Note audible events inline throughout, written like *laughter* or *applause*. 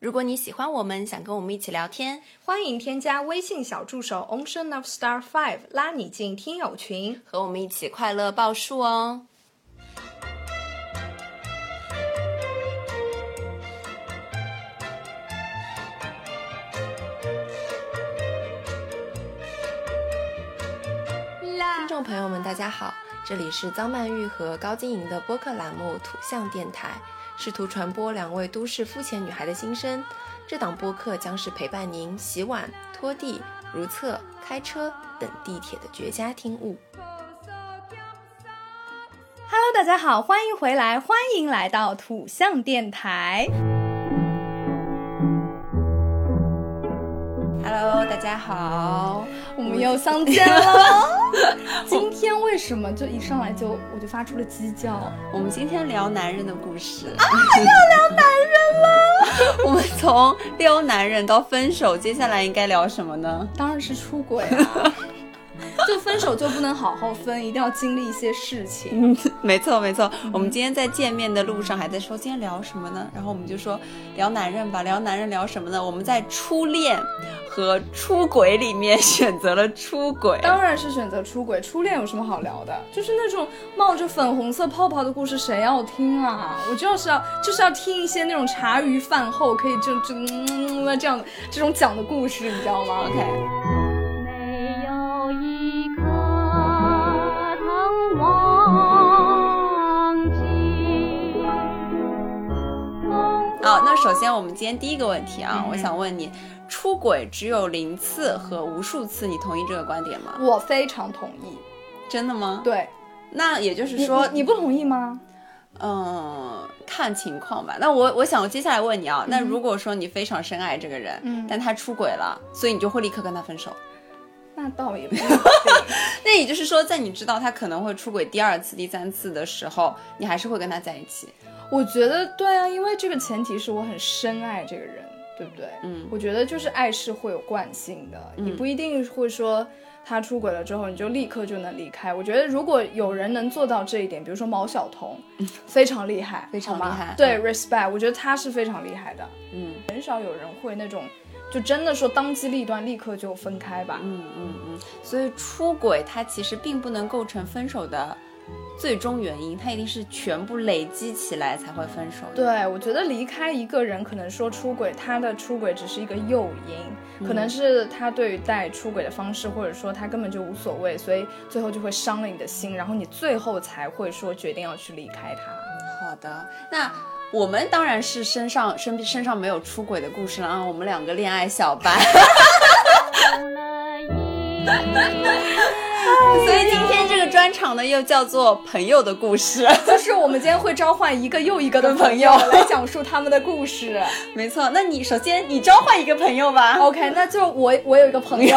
如果你喜欢我们，想跟我们一起聊天，欢迎添加微信小助手 Ocean of Star Five，拉你进听友群，和我们一起快乐报数哦。听众朋友们，大家好，这里是张曼玉和高晶莹的播客栏目《土象电台》。试图传播两位都市肤浅女孩的心声，这档播客将是陪伴您洗碗、拖地、如厕、开车等地铁的绝佳听物。Hello，大家好，欢迎回来，欢迎来到土象电台。Hello，大家好，我们又相见了。*laughs* 今天为什么就一上来就我就发出了鸡叫？我们今天聊男人的故事啊，又聊男人了。*laughs* 我们从撩男人到分手，接下来应该聊什么呢？当然是出轨啊。*laughs* 就分手就不能好好分，一定要经历一些事情。嗯没错没错，我们今天在见面的路上还在说今天聊什么呢？然后我们就说聊男人吧，聊男人聊什么呢？我们在初恋和出轨里面选择了出轨，当然是选择出轨。初恋有什么好聊的？就是那种冒着粉红色泡泡的故事，谁要听啊？我就是要就是要听一些那种茶余饭后可以就就嗯这样这种讲的故事，你知道吗？OK。好，那首先我们今天第一个问题啊，我想问你，出轨只有零次和无数次，你同意这个观点吗？我非常同意。真的吗？对。那也就是说，你不同意吗？嗯，看情况吧。那我我想接下来问你啊，那如果说你非常深爱这个人，嗯，但他出轨了，所以你就会立刻跟他分手？那倒也不一定。*laughs* 那也就是说，在你知道他可能会出轨第二次、第三次的时候，你还是会跟他在一起？我觉得对啊，因为这个前提是我很深爱这个人，对不对？嗯，我觉得就是爱是会有惯性的，你不一定会说他出轨了之后你就立刻就能离开。我觉得如果有人能做到这一点，比如说毛晓彤，*laughs* 非常厉害，非常厉害。对，respect，我觉得他是非常厉害的。嗯，很少有人会那种就真的说当机立断，立刻就分开吧。嗯嗯嗯。所以出轨它其实并不能构成分手的。最终原因，他一定是全部累积起来才会分手。对，我觉得离开一个人，可能说出轨，他的出轨只是一个诱因，可能是他对于待出轨的方式，或者说他根本就无所谓，所以最后就会伤了你的心，然后你最后才会说决定要去离开他。好的，那我们当然是身上身身上没有出轨的故事了啊，我们两个恋爱小白。*laughs* *laughs* 所以今天这个专场呢，又叫做朋友的故事，*laughs* 就是我们今天会召唤一个又一个的朋友 *laughs* 来讲述他们的故事。没错，那你首先你召唤一个朋友吧。OK，那就我我有一个朋友。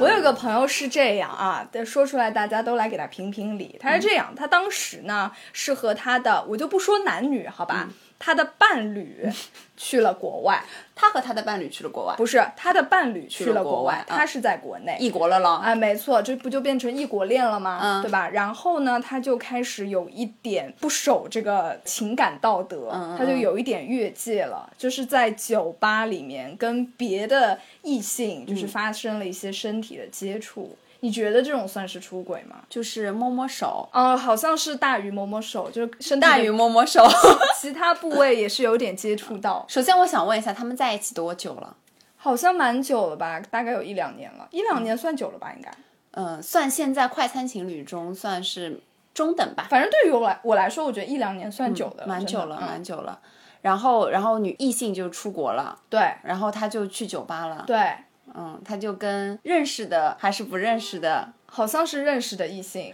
我有个朋友是这样啊，说出来大家都来给他评评理。他是这样，他当时呢是和他的，我就不说男女，好吧。他的伴侣去了国外，他和他的伴侣去了国外，不是他的伴侣去了国外，他是在国内异国了咯。啊，没错，这不就变成异国恋了吗？嗯，对吧？然后呢，他就开始有一点不守这个情感道德，他就有一点越界了，就是在酒吧里面跟别的异性就是发生了一些身体的接触。你觉得这种算是出轨吗？就是摸摸手，哦，好像是大于摸摸手，就是大于摸摸手，其他部位也是有点接触到。首先，我想问一下，他们在一起多久了？好像蛮久了吧，大概有一两年了，一两年算久了吧？应该，嗯，算现在快餐情侣中算是中等吧。反正对于我来我来说，我觉得一两年算久的，蛮久了，蛮久了。然后，然后女异性就出国了，对，然后他就去酒吧了，对。嗯，他就跟认识的还是不认识的，好像是认识的异性，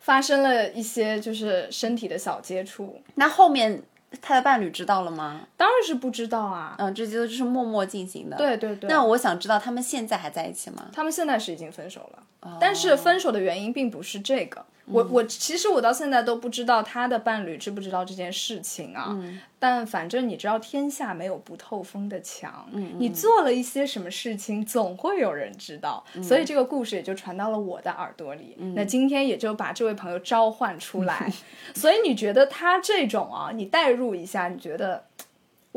发生了一些就是身体的小接触。那后面他的伴侣知道了吗？当然是不知道啊。嗯，这些都是默默进行的。对对对。那我想知道他们现在还在一起吗？他们现在是已经分手了，但是分手的原因并不是这个。我我其实我到现在都不知道他的伴侣知不知道这件事情啊。但反正你知道，天下没有不透风的墙。嗯，你做了一些什么事情，总会有人知道。所以这个故事也就传到了我的耳朵里。那今天也就把这位朋友召唤出来。*laughs* 所以你觉得他这种啊，你代入一下，你觉得？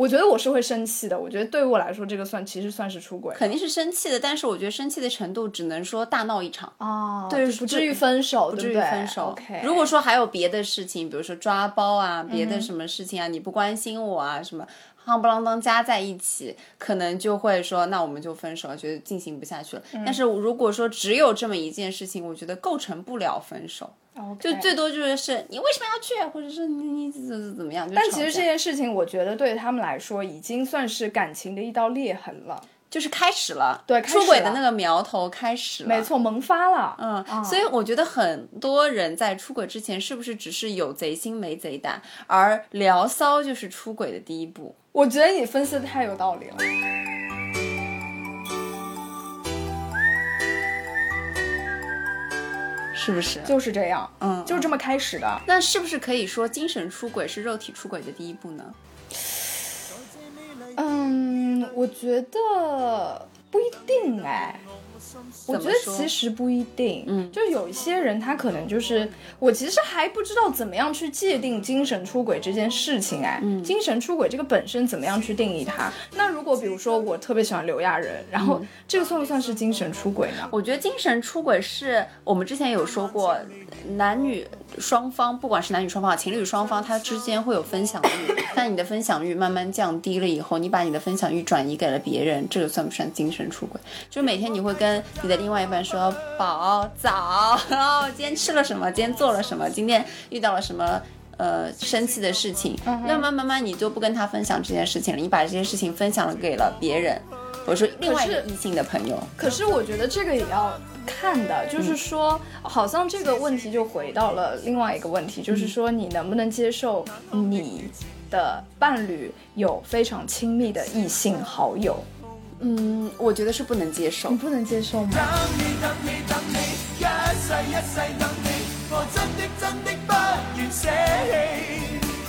我觉得我是会生气的。我觉得对于我来说，这个算其实算是出轨，肯定是生气的。但是我觉得生气的程度只能说大闹一场哦，对，不至于分手，不至于分手。如果说还有别的事情，比如说抓包啊，别的什么事情啊，你不关心我啊，什么夯不啷当加在一起，可能就会说那我们就分手，觉得进行不下去了。但是如果说只有这么一件事情，我觉得构成不了分手。就最多就是是你为什么要去，或者是你你怎怎怎么样？但其实这件事情，我觉得对他们来说已经算是感情的一道裂痕了，就是开始了，对，出轨的那个苗头开始了，没错，萌发了。嗯，所以我觉得很多人在出轨之前，是不是只是有贼心没贼胆，而聊骚就是出轨的第一步？我觉得你分析的太有道理了。是不是就是这样？嗯，就是这么开始的。那是不是可以说精神出轨是肉体出轨的第一步呢？嗯，我觉得不一定哎。我觉得其实不一定，嗯，就有一些人他可能就是，我其实还不知道怎么样去界定精神出轨这件事情，哎，精神出轨这个本身怎么样去定义它？那如果比如说我特别喜欢刘亚仁，然后这个算不算是精神出轨呢？我觉得精神出轨是我们之前有说过，男女双方，不管是男女双方、情侣双方，他之间会有分享欲，但你的分享欲慢慢降低了以后，你把你的分享欲转移给了别人，这个算不算精神出轨？就每天你会跟你的另外一半说宝早，然后今天吃了什么，今天做了什么，今天遇到了什么呃生气的事情，那慢慢慢你就不跟他分享这件事情了，你把这件事情分享了给了别人，或者说另外一个异性的朋友。可是我觉得这个也要看的，就是说好像这个问题就回到了另外一个问题，就是说你能不能接受你的伴侣有非常亲密的异性好友？嗯，我觉得是不能接受。你不能接受吗？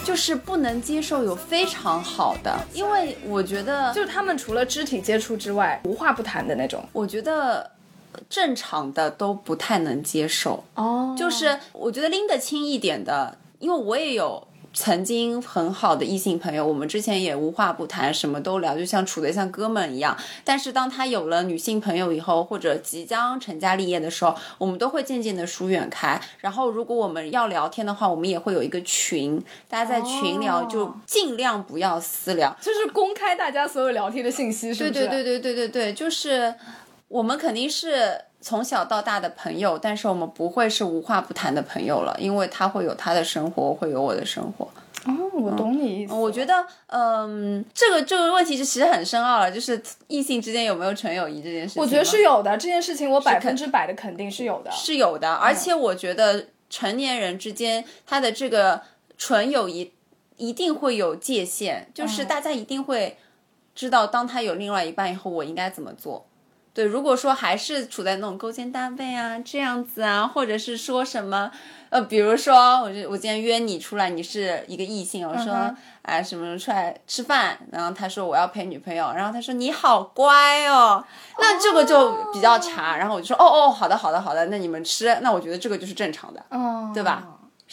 就是不能接受有非常好的，因为我觉得就是他们除了肢体接触之外，无话不谈的那种。我觉得正常的都不太能接受。哦，就是我觉得拎得清一点的，因为我也有。曾经很好的异性朋友，我们之前也无话不谈，什么都聊，就像处的像哥们一样。但是当他有了女性朋友以后，或者即将成家立业的时候，我们都会渐渐的疏远开。然后如果我们要聊天的话，我们也会有一个群，大家在群聊，就尽量不要私聊，就是公开大家所有聊天的信息，是不是？对对对对对对对，就是我们肯定是。从小到大的朋友，但是我们不会是无话不谈的朋友了，因为他会有他的生活，我会有我的生活。哦，我懂你意思。我觉得，嗯，这个这个问题是其实很深奥了，就是异性之间有没有纯友谊这件事情。我觉得是有的，这件事情我百分之百的肯定是有的，是有的。而且我觉得成年人之间他的这个纯友谊一定会有界限，就是大家一定会知道，当他有另外一半以后，我应该怎么做。对，如果说还是处在那种勾肩搭背啊这样子啊，或者是说什么，呃，比如说，我就我今天约你出来，你是一个异性，我说，哎，什么出来吃饭，然后他说我要陪女朋友，然后他说你好乖哦，那这个就比较茶，然后我就说，哦哦，好的好的好的，那你们吃，那我觉得这个就是正常的，对吧？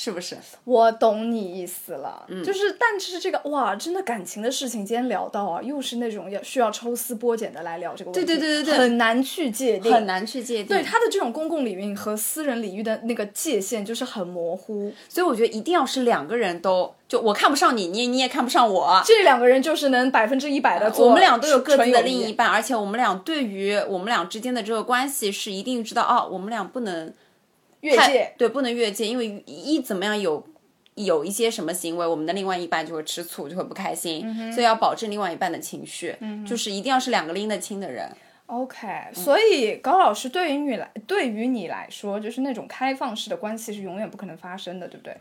是不是？我懂你意思了，就是，但是这个哇，真的感情的事情，今天聊到啊，又是那种要需要抽丝剥茧的来聊这个问题，对对对对对，很难去界定，很难去界定。对他的这种公共领域和私人领域的那个界限就是很模糊，所以我觉得一定要是两个人都，就我看不上你，你你也看不上我，这两个人就是能百分之一百的，我们俩都有各自的另一半，而且我们俩对于我们俩之间的这个关系是一定知道哦，我们俩不能越界，对，不能越界，因为一怎么样有。有一些什么行为，我们的另外一半就会吃醋，就会不开心，所以要保证另外一半的情绪，就是一定要是两个拎得清的人。OK，所以高老师对于你来，对于你来说，就是那种开放式的关系是永远不可能发生的，对不对？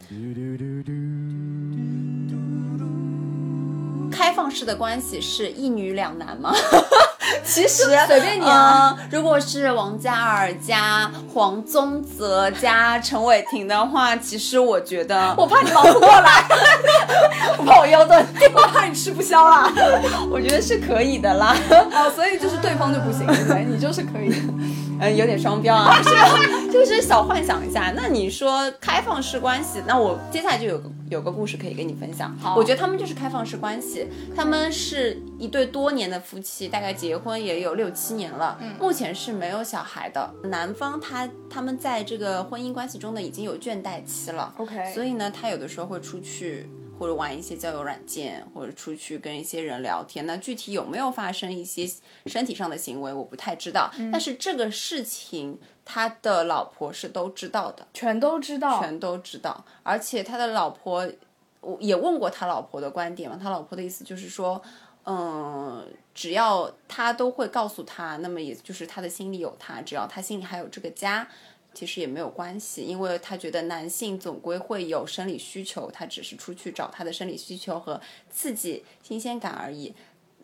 开放式的关系是一女两男吗？*laughs* *laughs* 其实 *laughs* 随便你啊。如果是王嘉尔加黄宗泽加陈伟霆的话，其实我觉得 *laughs* 我怕你忙不过来，我怕我腰断，我怕你吃不消啊。我觉得是可以的啦。哦，所以就是对方就不行，对你就是可以。嗯，有点双标啊，是吧？就是小幻想一下。那你说开放式关系，那我接下来就有个有个故事可以跟你分享。好，我觉得他们就是开放式关系，他们是一对多年的夫妻，大概结婚也有六七年了，目前是没有小孩的。男方他他们在这个婚姻关系中呢，已经有倦怠期了。OK，所以呢，他有的时候会出去。或者玩一些交友软件，或者出去跟一些人聊天，那具体有没有发生一些身体上的行为，我不太知道。但是这个事情，他的老婆是都知道的，全都知道，全都知道。而且他的老婆，我也问过他老婆的观点嘛，他老婆的意思就是说，嗯，只要他都会告诉他，那么也就是他的心里有他，只要他心里还有这个家。其实也没有关系，因为他觉得男性总归会有生理需求，他只是出去找他的生理需求和刺激新鲜感而已。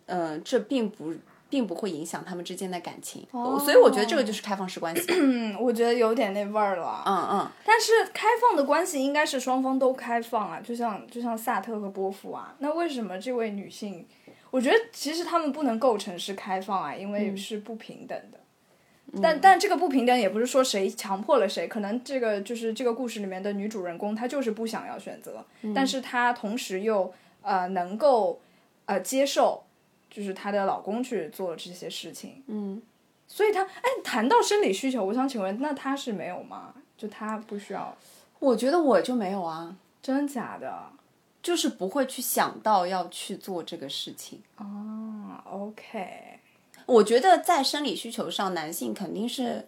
嗯，这并不并不会影响他们之间的感情，所以我觉得这个就是开放式关系。嗯，*clears throat* 我觉得有点那味儿了。嗯嗯。但是开放的关系应该是双方都开放啊，就像就像萨特和波伏啊。那为什么这位女性？我觉得其实他们不能构成是开放啊，因为是不平等的。但但这个不平等也不是说谁强迫了谁，可能这个就是这个故事里面的女主人公她就是不想要选择，但是她同时又呃能够呃接受，就是她的老公去做这些事情，嗯，所以她哎谈到生理需求，我想请问那她是没有吗？就她不需要？我觉得我就没有啊，真假的，就是不会去想到要去做这个事情哦 OK。我觉得在生理需求上，男性肯定是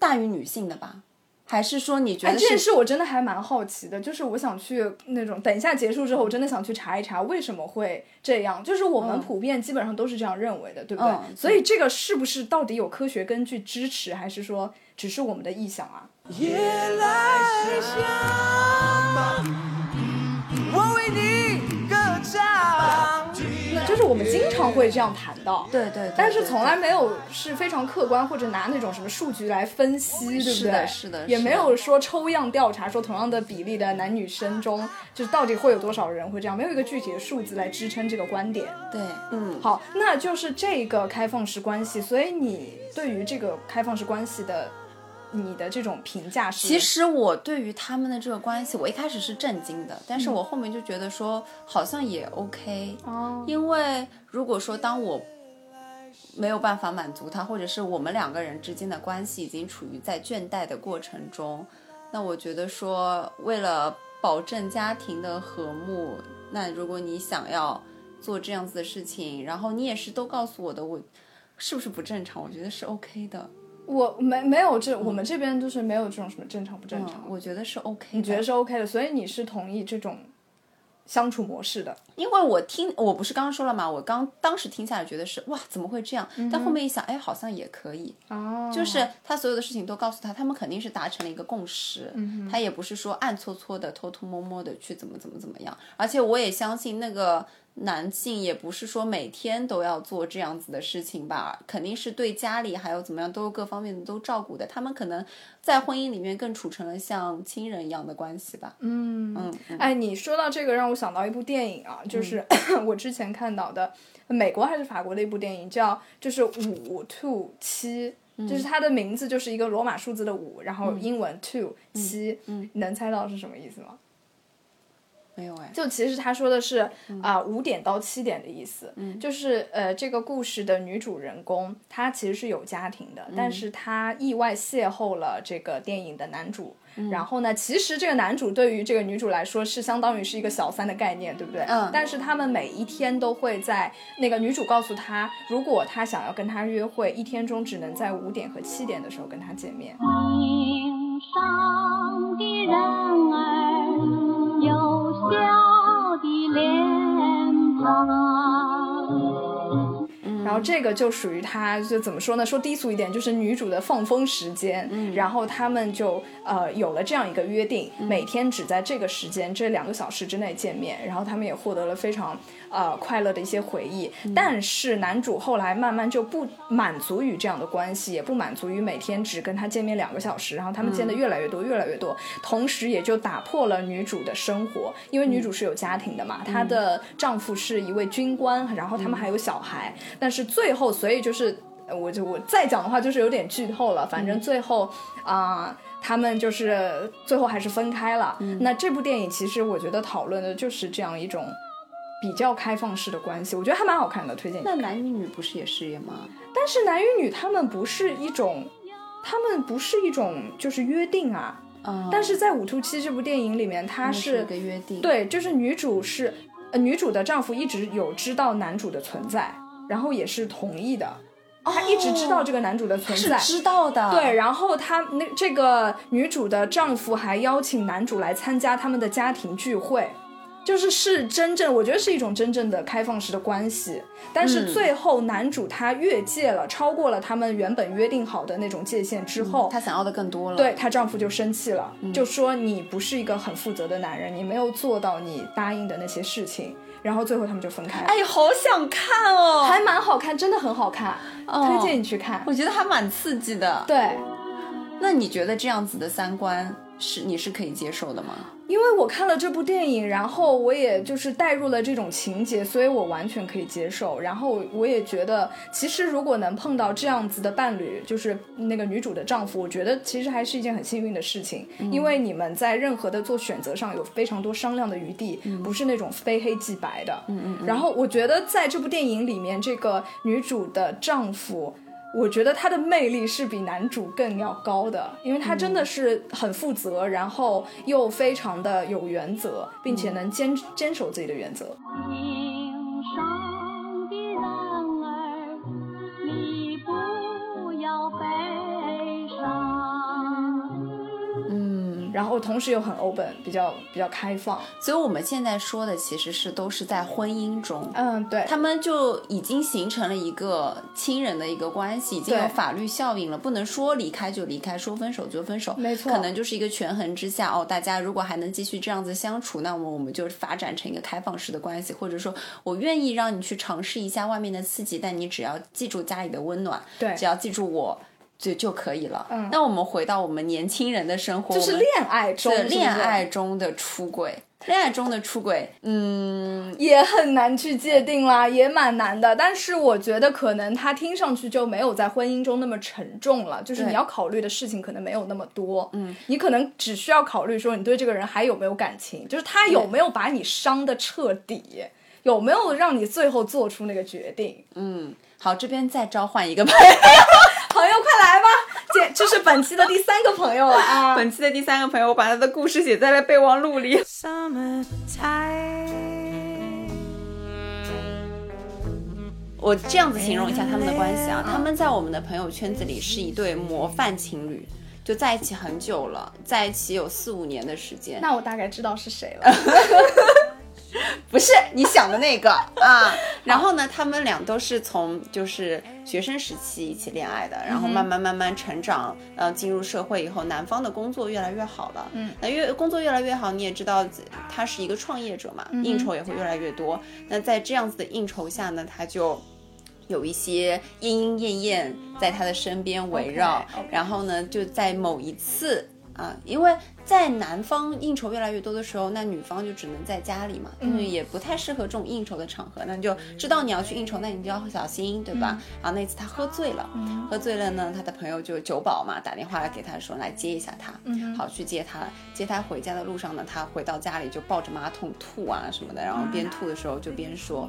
大于女性的吧？还是说你觉得？这件事我真的还蛮好奇的，就是我想去那种等一下结束之后，我真的想去查一查为什么会这样。就是我们普遍基本上都是这样认为的，对不对？所以这个是不是到底有科学根据支持，还是说只是我们的臆想啊？夜来香，我为你是我们经常会这样谈到，对对，但是从来没有是非常客观或者拿那种什么数据来分析，对不对？是的，是的，也没有说抽样调查，说同样的比例的男女生中，就是到底会有多少人会这样，没有一个具体的数字来支撑这个观点。对，嗯，好，那就是这个开放式关系，所以你对于这个开放式关系的。你的这种评价是？其实我对于他们的这个关系，我一开始是震惊的，但是我后面就觉得说好像也 OK 哦。因为如果说当我没有办法满足他，或者是我们两个人之间的关系已经处于在倦怠的过程中，那我觉得说为了保证家庭的和睦，那如果你想要做这样子的事情，然后你也是都告诉我的，我是不是不正常？我觉得是 OK 的。我没没有这，我们这边就是没有这种什么正常不正常，我觉得是 OK。你觉得是 OK 的，所以你是同意这种相处模式的？因为我听，我不是刚刚说了嘛？我刚当时听下来觉得是哇，怎么会这样？但后面一想，哎，好像也可以。哦，就是他所有的事情都告诉他，他们肯定是达成了一个共识。嗯，他也不是说暗搓搓的、偷偷摸摸的去怎么怎么怎么样。而且我也相信那个。男性也不是说每天都要做这样子的事情吧，肯定是对家里还有怎么样都各方面的都照顾的。他们可能在婚姻里面更处成了像亲人一样的关系吧。嗯嗯，哎，你说到这个让我想到一部电影啊，就是 *clears throat* 我之前看到的美国还是法国的一部电影，叫就是五 two 七，就是它的名字就是一个罗马数字的五，然后英文 two 七，嗯，你能猜到是什么意思吗？没有哎，就其实他说的是啊五点到七点的意思，嗯就是呃这个故事的女主人公她其实是有家庭的，但是她意外邂逅了这个电影的男主，然后呢，其实这个男主对于这个女主来说是相当于是一个小三的概念，对不对？嗯。但是他们每一天都会在那个女主告诉他，如果他想要跟他约会，一天中只能在五点和七点的时候跟他见面。上的人儿。有然后这个就属于他就怎么说呢？说低俗一点，就是女主的放风时间。嗯，然后他们就呃有了这样一个约定，每天只在这个时间这两个小时之内见面，然后他们也获得了非常。呃，快乐的一些回忆，但是男主后来慢慢就不满足于这样的关系，也不满足于每天只跟他见面两个小时，然后他们见的越来越多，越来越多，同时也就打破了女主的生活，因为女主是有家庭的嘛，她的丈夫是一位军官，然后他们还有小孩，但是最后，所以就是，我就我再讲的话就是有点剧透了，反正最后啊，他们就是最后还是分开了。那这部电影其实我觉得讨论的就是这样一种。比较开放式的关系，我觉得还蛮好看的，推荐。那男与女不是也是吗？但是男与女他们不是一种，他们不是一种就是约定啊。嗯。但是在《五兔七》这部电影里面，它是个约定。对，就是女主是，呃，女主的丈夫一直有知道男主的存在，然后也是同意的。他一直知道这个男主的存在，是知道的。对，然后他那这个女主的丈夫还邀请男主来参加他们的家庭聚会。就是是真正，我觉得是一种真正的开放式的关系，但是最后男主他越界了，超过了他们原本约定好的那种界限之后，他想要的更多了，对她丈夫就生气了，就说你不是一个很负责的男人，你没有做到你答应的那些事情，然后最后他们就分开了。哎，好想看哦，还蛮好看，真的很好看，推荐你去看，我觉得还蛮刺激的。对，那你觉得这样子的三观是你是可以接受的吗？因为我看了这部电影，然后我也就是带入了这种情节，所以我完全可以接受。然后我也觉得，其实如果能碰到这样子的伴侣，就是那个女主的丈夫，我觉得其实还是一件很幸运的事情。因为你们在任何的做选择上有非常多商量的余地，不是那种非黑即白的。嗯嗯。然后我觉得在这部电影里面，这个女主的丈夫。我觉得他的魅力是比男主更要高的，因为他真的是很负责，然后又非常的有原则，并且能坚坚守自己的原则。然后同时又很 open，比较比较开放，所以我们现在说的其实是都是在婚姻中，嗯，对，他们就已经形成了一个亲人的一个关系，已经有法律效应了，不能说离开就离开，说分手就分手，没错，可能就是一个权衡之下，哦，大家如果还能继续这样子相处，那么我们就发展成一个开放式的关系，或者说我愿意让你去尝试一下外面的刺激，但你只要记住家里的温暖，对，只要记住我。就就可以了。嗯，那我们回到我们年轻人的生活，就是恋爱中恋爱中的出轨，恋爱中的出轨，嗯，也很难去界定啦，也蛮难的。但是我觉得可能他听上去就没有在婚姻中那么沉重了，就是你要考虑的事情可能没有那么多。嗯，你可能只需要考虑说你对这个人还有没有感情，就是他有没有把你伤的彻底，有没有让你最后做出那个决定。嗯，好，这边再召唤一个朋友。*laughs* 朋友，快来吧！这这是本期的第三个朋友了啊！*laughs* 本期的第三个朋友，我把他的故事写在了备忘录里。我这样子形容一下他们的关系啊，他们在我们的朋友圈子里是一对模范情侣，就在一起很久了，在一起有四五年的时间。那我大概知道是谁了。*laughs* 不是你想的那个啊，*laughs* 然后呢，他们俩都是从就是学生时期一起恋爱的，然后慢慢慢慢成长，呃，进入社会以后，男方的工作越来越好了，嗯，那越工作越来越好，你也知道他是一个创业者嘛，应酬也会越来越多，那在这样子的应酬下呢，他就有一些莺莺燕燕在他的身边围绕，然后呢，就在某一次。啊，因为在男方应酬越来越多的时候，那女方就只能在家里嘛，因为也不太适合这种应酬的场合。那你就知道你要去应酬，那你就要小心，对吧？然后那次他喝醉了，喝醉了呢，他的朋友就酒保嘛，打电话来给他说来接一下他，好去接他。接他回家的路上呢，他回到家里就抱着马桶吐啊什么的，然后边吐的时候就边说，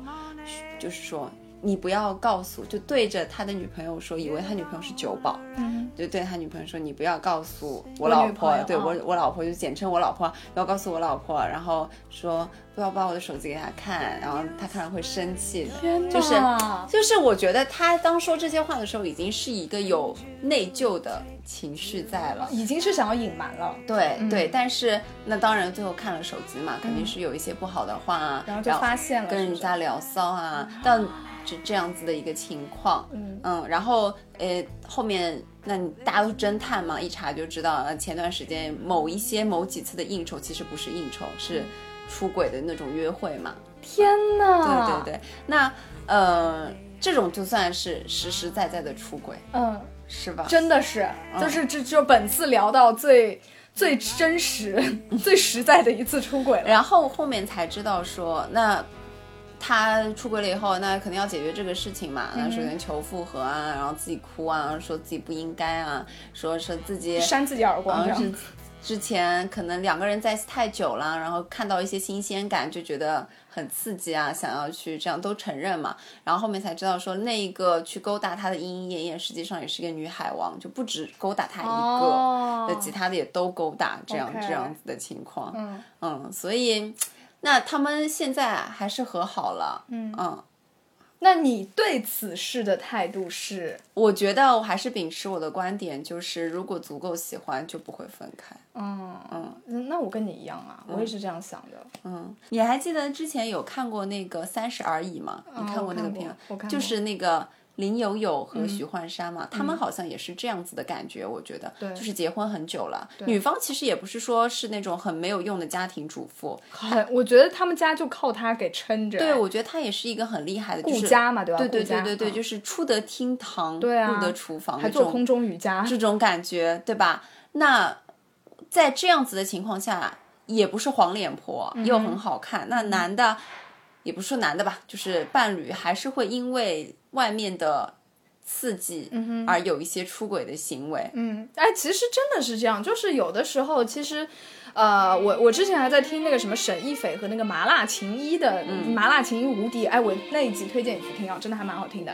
就是说。你不要告诉，就对着他的女朋友说，以为他女朋友是酒保，嗯，就对他女朋友说，你不要告诉我老婆，对我我老婆就简称我老婆，不要告诉我老婆，然后说不要把我的手机给他看，然后他看了会生气。的，就是就是我觉得他当说这些话的时候，已经是一个有内疚的情绪在了，已经是想要隐瞒了，对对，但是那当然最后看了手机嘛，肯定是有一些不好的话啊，然后就发现了，跟人家聊骚啊，但。这这样子的一个情况，嗯嗯，然后呃后面那你大家都是侦探嘛，一查就知道，呃前段时间某一些某几次的应酬其实不是应酬，是出轨的那种约会嘛。天呐！对对对，那呃这种就算是实实在在的出轨，嗯，是吧？真的是，就是这就本次聊到最最真实、*laughs* 最实在的一次出轨了，然后后面才知道说那。他出轨了以后，那肯定要解决这个事情嘛。那首先求复合啊，然后自己哭啊，说自己不应该啊，说说自己扇自己耳光。是之前可能两个人在一起太久了，然后看到一些新鲜感，就觉得很刺激啊，想要去这样都承认嘛。然后后面才知道说，那一个去勾搭他的莺莺燕燕，实际上也是一个女海王，就不止勾搭他一个，那其他的也都勾搭，这样这样子的情况。嗯嗯，所以。那他们现在还是和好了，嗯嗯，那你对此事的态度是？我觉得我还是秉持我的观点，就是如果足够喜欢，就不会分开。嗯嗯，那我跟你一样啊，我也是这样想的。嗯，你还记得之前有看过那个《三十而已》吗？你看过那个片？就是那个。林有有和许幻山嘛，他们好像也是这样子的感觉，我觉得，就是结婚很久了，女方其实也不是说是那种很没有用的家庭主妇，很，我觉得他们家就靠他给撑着。对，我觉得他也是一个很厉害的顾家嘛，对吧？对对对对对，就是出得厅堂，对啊，入得厨房，还做空中瑜伽，这种感觉，对吧？那在这样子的情况下，也不是黄脸婆，又很好看，那男的也不是说男的吧，就是伴侣还是会因为外面的。刺激，而有一些出轨的行为。嗯，哎，其实真的是这样，就是有的时候，其实，呃，我我之前还在听那个什么沈亦斐和那个麻辣情一的《麻辣情一无敌》，哎，我那一集推荐你去听啊，真的还蛮好听的。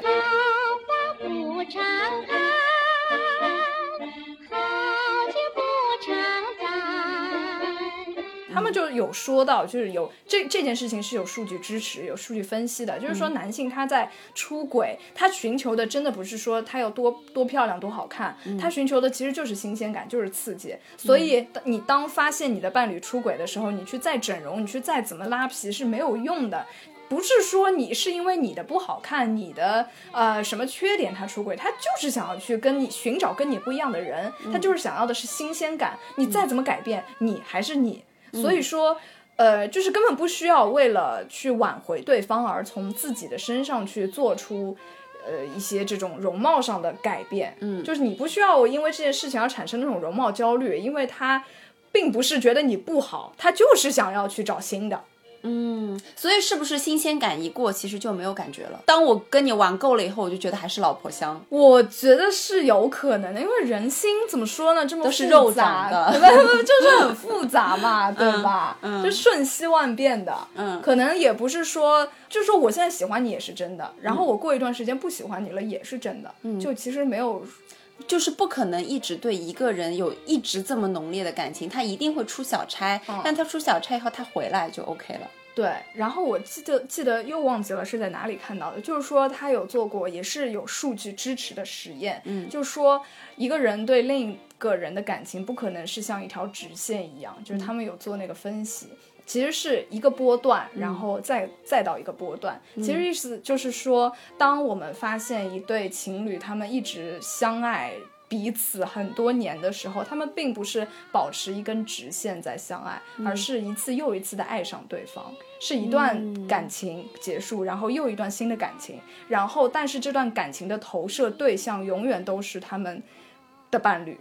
他们就有说到，就是有这这件事情是有数据支持、有数据分析的。就是说，男性他在出轨，他寻求的真的不是说他有多多漂亮、多好看，他寻求的其实就是新鲜感，就是刺激。所以，你当发现你的伴侣出轨的时候，你去再整容，你去再怎么拉皮是没有用的。不是说你是因为你的不好看，你的呃什么缺点他出轨，他就是想要去跟你寻找跟你不一样的人，他就是想要的是新鲜感。你再怎么改变，你还是你。所以说，呃，就是根本不需要为了去挽回对方而从自己的身上去做出，呃，一些这种容貌上的改变。嗯，就是你不需要因为这件事情而产生那种容貌焦虑，因为他并不是觉得你不好，他就是想要去找新的。嗯，所以是不是新鲜感一过，其实就没有感觉了？当我跟你玩够了以后，我就觉得还是老婆香。我觉得是有可能的，因为人心怎么说呢？这么都是肉长的，*laughs* 不不，就是很 *laughs* 复杂嘛，对吧？嗯，就瞬息万变的。嗯，可能也不是说，就是说我现在喜欢你也是真的，然后我过一段时间不喜欢你了也是真的。嗯，就其实没有，就是不可能一直对一个人有一直这么浓烈的感情，他一定会出小差，但他出小差以后他回来就 OK 了。对，然后我记得记得又忘记了是在哪里看到的，就是说他有做过也是有数据支持的实验，嗯，就是说一个人对另一个人的感情不可能是像一条直线一样，就是他们有做那个分析，其实是一个波段，然后再再到一个波段，其实意思就是说，当我们发现一对情侣他们一直相爱。彼此很多年的时候，他们并不是保持一根直线在相爱，而是一次又一次的爱上对方，是一段感情结束，然后又一段新的感情，然后但是这段感情的投射对象永远都是他们的伴侣。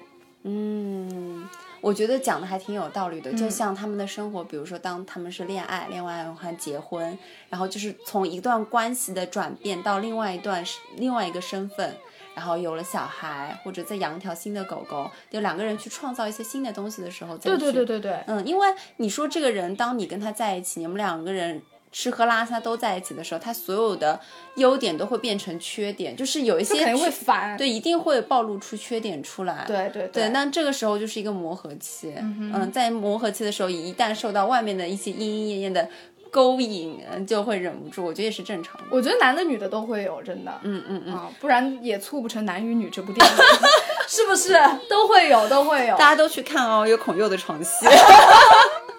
嗯，我觉得讲的还挺有道理的，就像他们的生活，比如说当他们是恋爱，恋爱完结婚，然后就是从一段关系的转变到另外一段另外一个身份。然后有了小孩，或者再养一条新的狗狗，就两个人去创造一些新的东西的时候，对对对对对，嗯，因为你说这个人，当你跟他在一起，你们两个人吃喝拉撒都在一起的时候，他所有的优点都会变成缺点，就是有一些肯定会烦，对，一定会暴露出缺点出来，对对对，那这个时候就是一个磨合期，嗯，在磨合期的时候，一旦受到外面的一些莺莺燕燕的。勾引就会忍不住，我觉得也是正常的。我觉得男的女的都会有，真的。嗯嗯嗯，不然也促不成男与女这部电影，*laughs* 是不是？都会有，都会有。大家都去看哦，有孔佑的床戏。*laughs*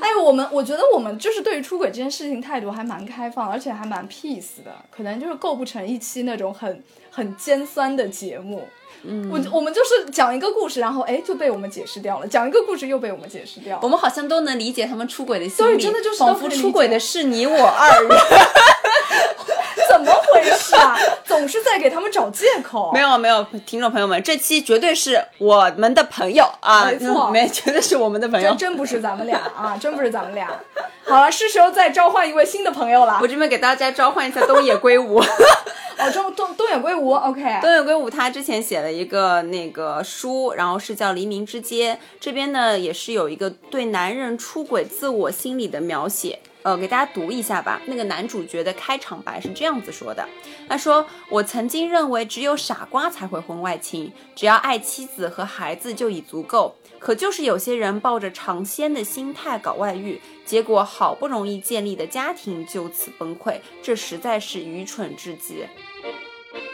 哎，我们我觉得我们就是对于出轨这件事情态度还蛮开放，而且还蛮 peace 的，可能就是构不成一期那种很很尖酸的节目。嗯，我我们就是讲一个故事，然后哎就被我们解释掉了，讲一个故事又被我们解释掉。我们好像都能理解他们出轨的心理，真的就是仿佛出轨的是你我二人。*laughs* 怎么回事啊？总是在给他们找借口。没有没有，听众朋友们，这期绝对是我们的朋友啊，没错，没绝对是我们的朋友，真真不是咱们俩啊，*laughs* 真不是咱们俩。好了，是时候再召唤一位新的朋友了。我这边给大家召唤一下东野圭吾。*laughs* 哦，东东东野圭吾，OK。东野圭吾他之前写了一个那个书，然后是叫《黎明之街》，这边呢也是有一个对男人出轨自我心理的描写。呃，给大家读一下吧。那个男主角的开场白是这样子说的：“他说，我曾经认为只有傻瓜才会婚外情，只要爱妻子和孩子就已足够。可就是有些人抱着尝鲜的心态搞外遇，结果好不容易建立的家庭就此崩溃，这实在是愚蠢至极。”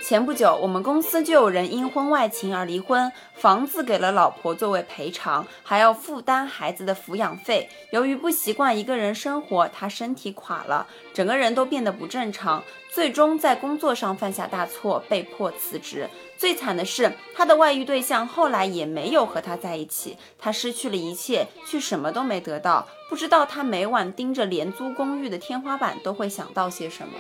前不久，我们公司就有人因婚外情而离婚，房子给了老婆作为赔偿，还要负担孩子的抚养费。由于不习惯一个人生活，他身体垮了，整个人都变得不正常，最终在工作上犯下大错，被迫辞职。最惨的是，他的外遇对象后来也没有和他在一起，他失去了一切，却什么都没得到。不知道他每晚盯着廉租公寓的天花板都会想到些什么。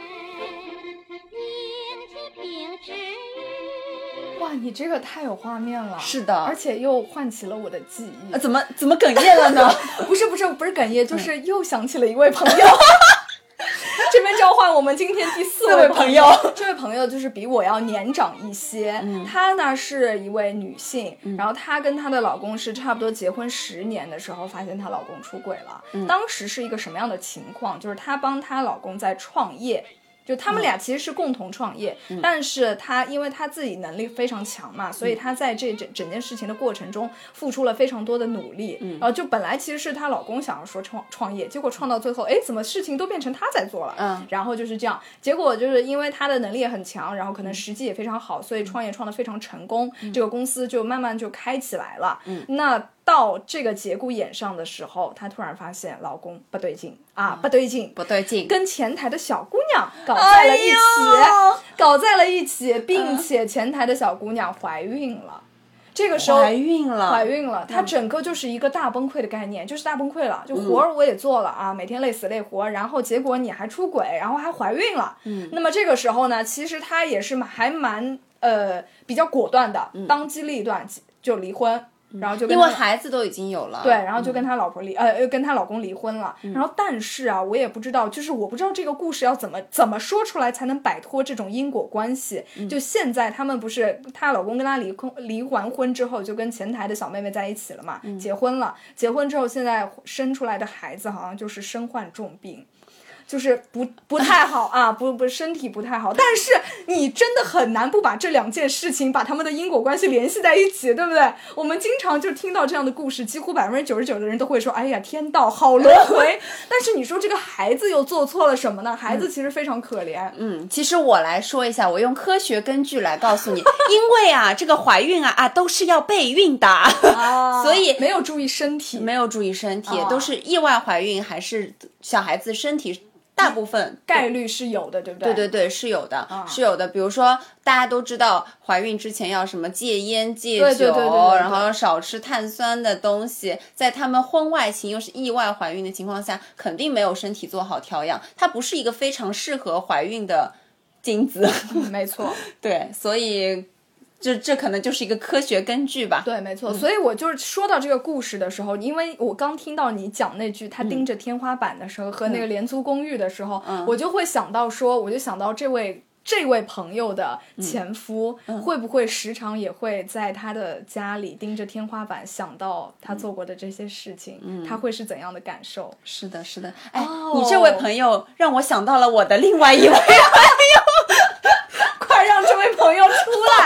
哇，你这个太有画面了，是的，而且又唤起了我的记忆。怎么怎么哽咽了呢？*laughs* 不是不是不是哽咽，就是又想起了一位朋友。*laughs* 这边召唤我们今天第四位朋友，这位朋友就是比我要年长一些，她呢是一位女性，然后她跟她的老公是差不多结婚十年的时候发现她老公出轨了。当时是一个什么样的情况？就是她帮她老公在创业。就他们俩其实是共同创业，但是他因为他自己能力非常强嘛，所以他在这整整件事情的过程中付出了非常多的努力。然后就本来其实是她老公想要说创创业，结果创到最后，哎，怎么事情都变成她在做了？嗯，然后就是这样，结果就是因为她的能力也很强，然后可能时机也非常好，所以创业创的非常成功，这个公司就慢慢就开起来了。嗯，那。到这个节骨眼上的时候，她突然发现老公不对劲啊，不对劲，不对劲，跟前台的小姑娘搞在了一起，搞在了一起，并且前台的小姑娘怀孕了。这个时候怀孕了，怀孕了，她整个就是一个大崩溃的概念，就是大崩溃了，就活儿我也做了啊，每天累死累活，然后结果你还出轨，然后还怀孕了。嗯，那么这个时候呢，其实她也是还蛮呃比较果断的，当机立断就离婚。然后就因为孩子都已经有了，对，然后就跟他老婆离，呃，跟他老公离婚了。然后但是啊，我也不知道，就是我不知道这个故事要怎么怎么说出来才能摆脱这种因果关系。就现在他们不是她老公跟她离婚，离完婚之后就跟前台的小妹妹在一起了嘛，结婚了。结婚之后现在生出来的孩子好像就是身患重病。就是不不太好啊，不不身体不太好，但是你真的很难不把这两件事情把他们的因果关系联系在一起，对不对？我们经常就听到这样的故事，几乎百分之九十九的人都会说：“哎呀，天道好轮回。” *laughs* 但是你说这个孩子又做错了什么呢？孩子其实非常可怜。嗯，其实我来说一下，我用科学根据来告诉你，因为啊，这个怀孕啊啊都是要备孕的，所以没有注意身体，没有注意身体，都是意外怀孕还是小孩子身体。大部分概率是有的，对不对？对对对，是有的，是有的。比如说，大家都知道怀孕之前要什么戒烟戒酒，然后少吃碳酸的东西。在他们婚外情又是意外怀孕的情况下，肯定没有身体做好调养，它不是一个非常适合怀孕的精子。没错，*laughs* 对，所以。这这可能就是一个科学根据吧。对，没错。所以我就是说到这个故事的时候，因为我刚听到你讲那句他盯着天花板的时候和那个廉租公寓的时候，我就会想到说，我就想到这位这位朋友的前夫会不会时常也会在他的家里盯着天花板，想到他做过的这些事情，他会是怎样的感受？是的，是的。哎，你这位朋友让我想到了我的另外一位朋友，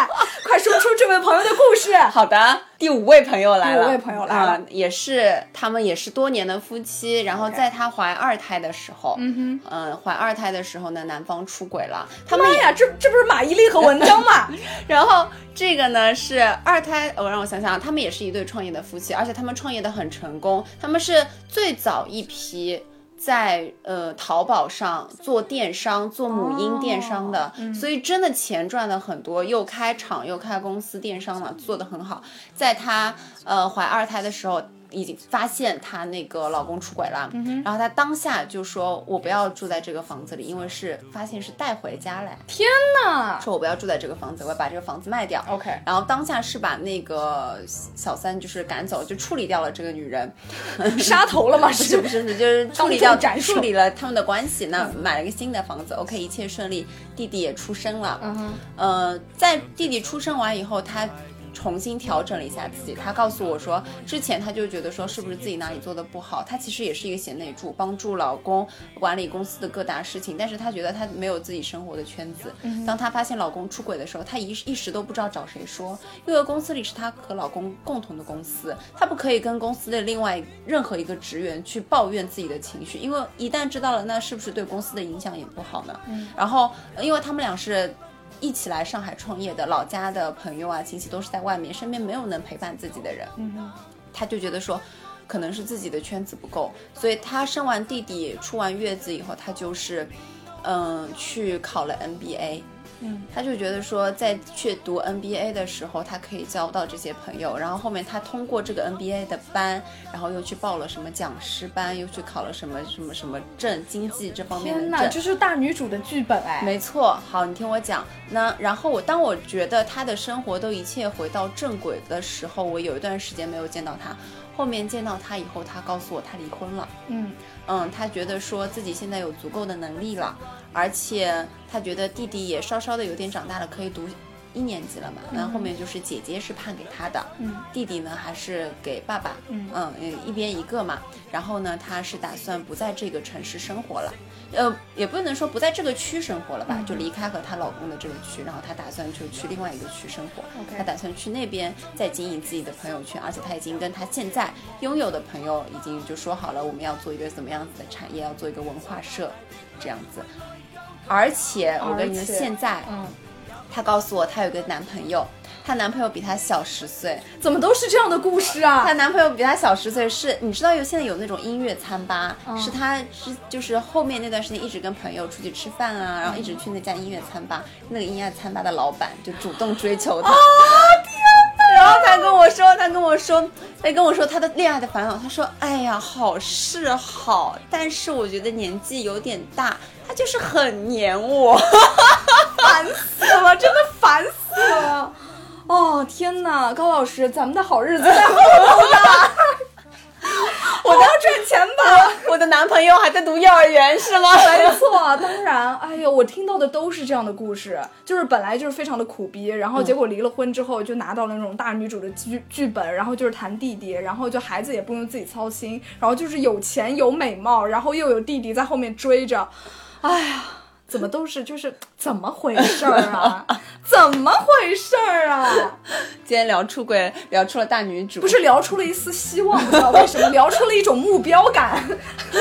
*laughs* 快说出这位朋友的故事。好的，第五位朋友来了，第五位朋友来了，也是他们也是多年的夫妻。然后在她怀二胎的时候，嗯哼，嗯，怀二胎的时候呢，男方出轨了。他妈呀，这这不是马伊琍和文章吗？*laughs* 然后这个呢是二胎，我让我想想，他们也是一对创业的夫妻，而且他们创业的很成功，他们是最早一批。在呃淘宝上做电商，做母婴电商的，所以真的钱赚了很多，又开厂又开公司电商嘛，做的很好。在她呃怀二胎的时候。已经发现她那个老公出轨了，然后她当下就说：“我不要住在这个房子里，因为是发现是带回家来。”天哪！说我不要住在这个房子，我要把这个房子卖掉。OK。然后当下是把那个小三就是赶走，就处理掉了这个女人，*laughs* 杀头了吗？*laughs* 不是不是不是，就是处理掉，处理了他们的关系。那买了个新的房子，OK，一切顺利。弟弟也出生了，嗯在弟弟出生完以后，他。重新调整了一下自己，他告诉我说，之前他就觉得说是不是自己哪里做的不好，他其实也是一个贤内助，帮助老公管理公司的各大事情，但是他觉得他没有自己生活的圈子。当她发现老公出轨的时候，她一一时都不知道找谁说，因为公司里是她和老公共同的公司，她不可以跟公司的另外任何一个职员去抱怨自己的情绪，因为一旦知道了，那是不是对公司的影响也不好呢？然后，因为他们俩是。一起来上海创业的老家的朋友啊，亲戚都是在外面，身边没有能陪伴自己的人。嗯，他就觉得说，可能是自己的圈子不够，所以他生完弟弟出完月子以后，他就是，嗯，去考了 MBA。嗯，他就觉得说，在去读 NBA 的时候，他可以交到这些朋友。然后后面他通过这个 NBA 的班，然后又去报了什么讲师班，又去考了什么什么什么证，经济这方面的证。天哪，这是大女主的剧本哎！没错，好，你听我讲。那然后我当我觉得他的生活都一切回到正轨的时候，我有一段时间没有见到他。后面见到他以后，他告诉我他离婚了。嗯嗯，他觉得说自己现在有足够的能力了，而且他觉得弟弟也稍稍的有点长大了，可以读。一年级了嘛，那后面就是姐姐是判给他的，弟弟呢还是给爸爸，嗯嗯，一边一个嘛。然后呢，他是打算不在这个城市生活了，呃，也不能说不在这个区生活了吧，就离开和她老公的这个区，然后她打算就去另外一个区生活。她打算去那边再经营自己的朋友圈，而且她已经跟她现在拥有的朋友已经就说好了，我们要做一个怎么样子的产业，要做一个文化社，这样子。而且我跟你说，现在，嗯。她告诉我，她有个男朋友，她男朋友比她小十岁，怎么都是这样的故事啊？她男朋友比她小十岁，是你知道有现在有那种音乐餐吧？是她之就是后面那段时间一直跟朋友出去吃饭啊，然后一直去那家音乐餐吧，那个音乐餐吧的老板就主动追求她。啊天哪！然后他跟我说，他跟我说，他跟我说他的恋爱的烦恼。他说，哎呀，好是好，但是我觉得年纪有点大，他就是很黏我。*laughs* 烦死了，真的烦死了！哦天哪，高老师，咱们的好日子在后头呢。*laughs* 我都要赚钱吧！我的男朋友还在读幼儿园，是吗？没错，当然。哎呦，我听到的都是这样的故事，就是本来就是非常的苦逼，然后结果离了婚之后就拿到了那种大女主的剧剧本，然后就是谈弟弟，然后就孩子也不用自己操心，然后就是有钱有美貌，然后又有弟弟在后面追着，哎呀。怎么都是就是怎么回事儿啊？*laughs* 怎么回事儿啊？今天聊出轨，聊出了大女主，不是聊出了一丝希望，不知道为什么聊出了一种目标感。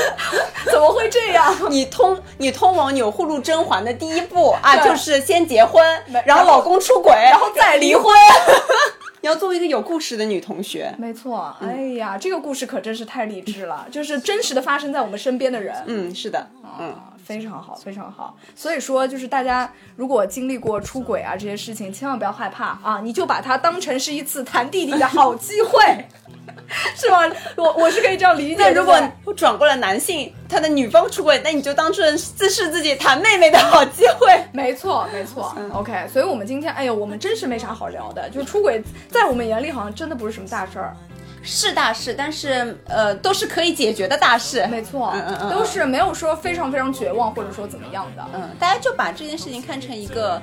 *laughs* 怎么会这样？你通你通往钮祜禄甄嬛的第一步啊，就是先结婚，然后老公出轨，然后再离婚。*laughs* 你要作为一个有故事的女同学，没错。哎呀，这个故事可真是太励志了，就是真实的发生在我们身边的人。嗯，是的，嗯。非常好，非常好。所以说，就是大家如果经历过出轨啊这些事情，千万不要害怕啊！你就把它当成是一次谈弟弟的好机会，*laughs* 是吗？我我是可以这样理解。如果转过来男性，他的女方出轨，那你就当成自视自己谈妹妹的好机会。*laughs* 没错，没错。OK，所以我们今天，哎呦，我们真是没啥好聊的。就出轨，在我们眼里好像真的不是什么大事儿。是大事，但是呃，都是可以解决的大事。没错，嗯嗯嗯，都是没有说非常非常绝望，或者说怎么样的。嗯，大家就把这件事情看成一个，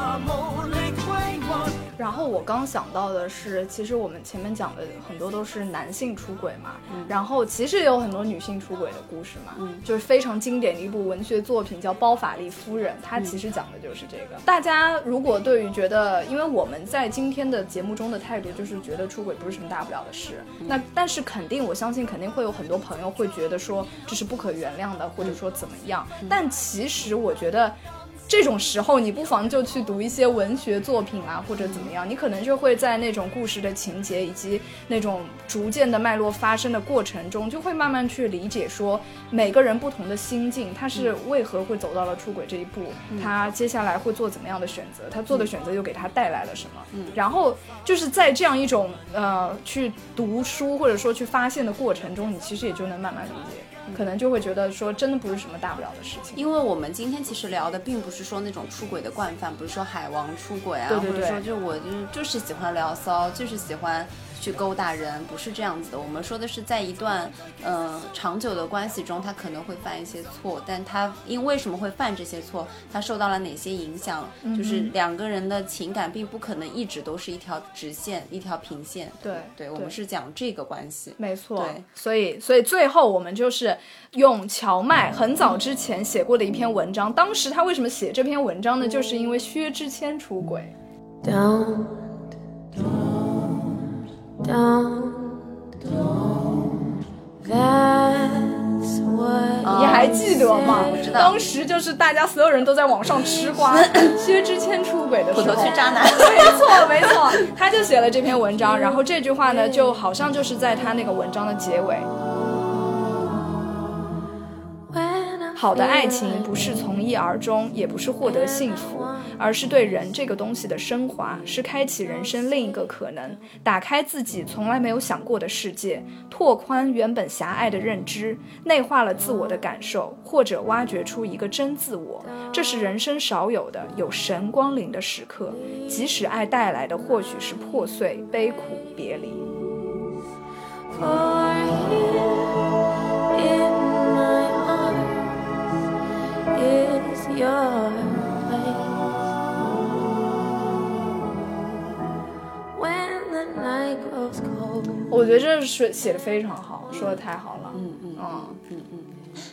然后我刚想到的是，其实我们前面讲的很多都是男性出轨嘛，然后其实也有很多女性出轨的故事嘛，嗯，就是非常经典的一部文学作品叫《包法利夫人》，它其实讲的就是这个。大家如果对于觉得，因为我们在今天的节目中的态度就是觉得出轨不是什么大不了的事，那但是肯定我相信肯定会有很多朋友会觉得说这是不可原谅的，或者说怎么样，但其实我觉得。这种时候，你不妨就去读一些文学作品啊，或者怎么样，你可能就会在那种故事的情节以及那种逐渐的脉络发生的过程中，就会慢慢去理解说每个人不同的心境，他是为何会走到了出轨这一步，他接下来会做怎么样的选择，他做的选择又给他带来了什么。嗯，然后就是在这样一种呃去读书或者说去发现的过程中，你其实也就能慢慢理解。可能就会觉得说，真的不是什么大不了的事情。因为我们今天其实聊的并不是说那种出轨的惯犯，不是说海王出轨啊，或者说就我就就是喜欢聊骚，就是喜欢。去勾搭人不是这样子的，我们说的是在一段嗯长久的关系中，他可能会犯一些错，但他因为什么会犯这些错，他受到了哪些影响？就是两个人的情感并不可能一直都是一条直线，一条平线。对，对我们是讲这个关系，没错。对，所以所以最后我们就是用荞麦很早之前写过的一篇文章，当时他为什么写这篇文章呢？就是因为薛之谦出轨。你还记得吗？当时就是大家所有人都在网上吃瓜，薛之谦出轨的时候，土头渣男，没错没错，他就写了这篇文章，*laughs* 然后这句话呢，就好像就是在他那个文章的结尾。好的爱情不是从一而终，也不是获得幸福，而是对人这个东西的升华，是开启人生另一个可能，打开自己从来没有想过的世界，拓宽原本狭隘的认知，内化了自我的感受，或者挖掘出一个真自我。这是人生少有的有神光临的时刻，即使爱带来的或许是破碎、悲苦、别离。我觉得这是写的非常好，说的太好了。嗯嗯嗯嗯嗯。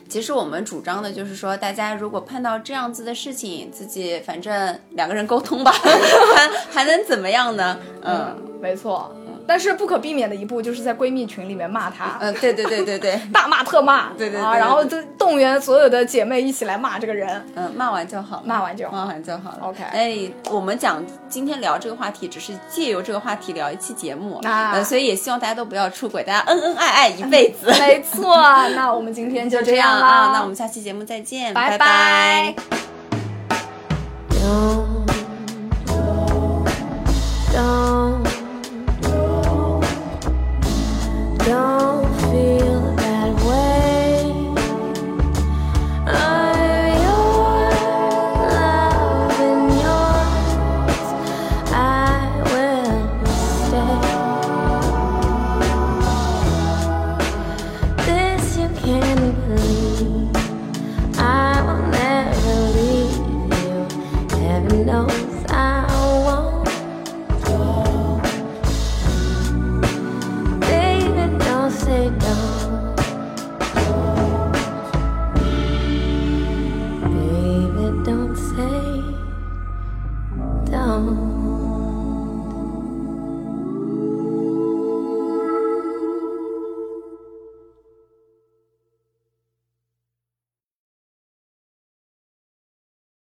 其实我们主张的就是说，大家如果碰到这样子的事情，自己反正两个人沟通吧，*laughs* 还还能怎么样呢？嗯，没错。但是不可避免的一步就是在闺蜜群里面骂她，嗯，对对对对对，*laughs* 大骂特骂，对对啊，然后就动员所有的姐妹一起来骂这个人，嗯，骂完就好，骂完就好。骂完就好了。OK，哎，我们讲今天聊这个话题，只是借由这个话题聊一期节目，呃，所以也希望大家都不要出轨，大家恩恩爱爱一辈子。没错，那我们今天就这样 *laughs* 啊，那我们下期节目再见，拜拜。